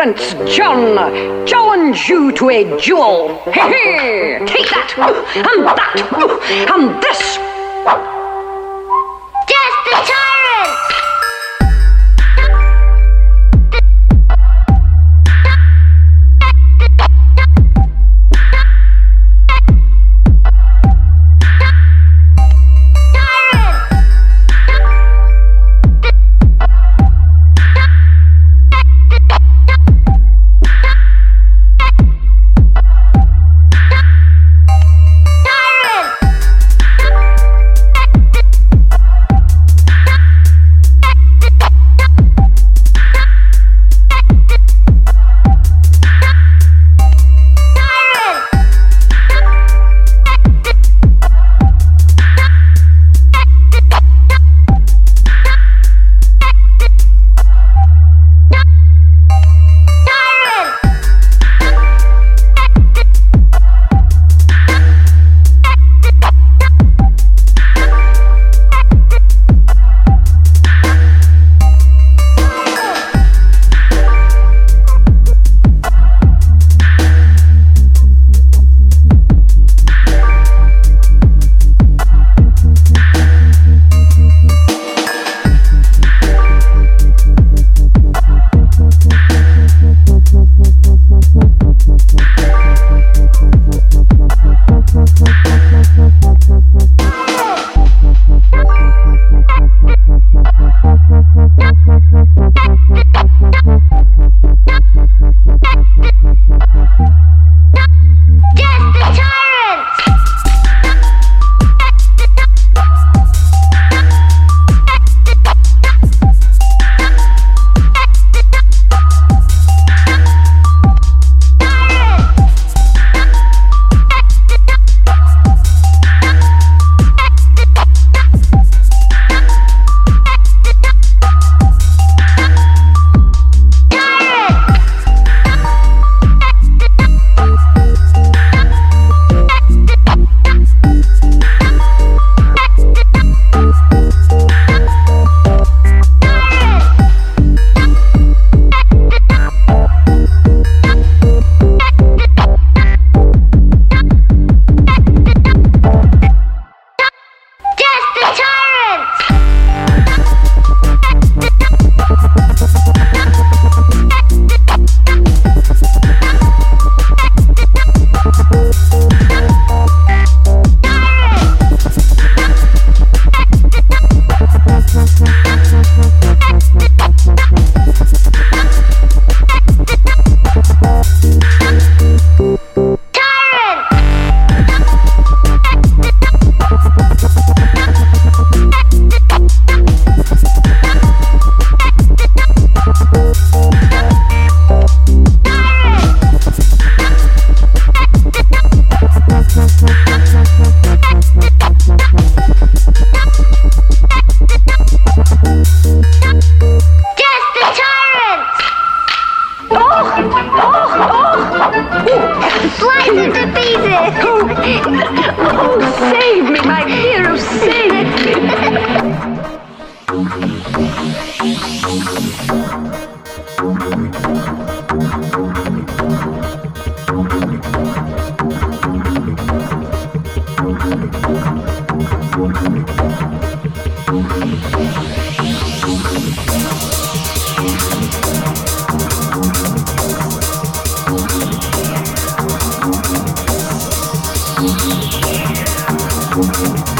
Prince John, challenge you to a duel. Take that, and that, and this. Thank you.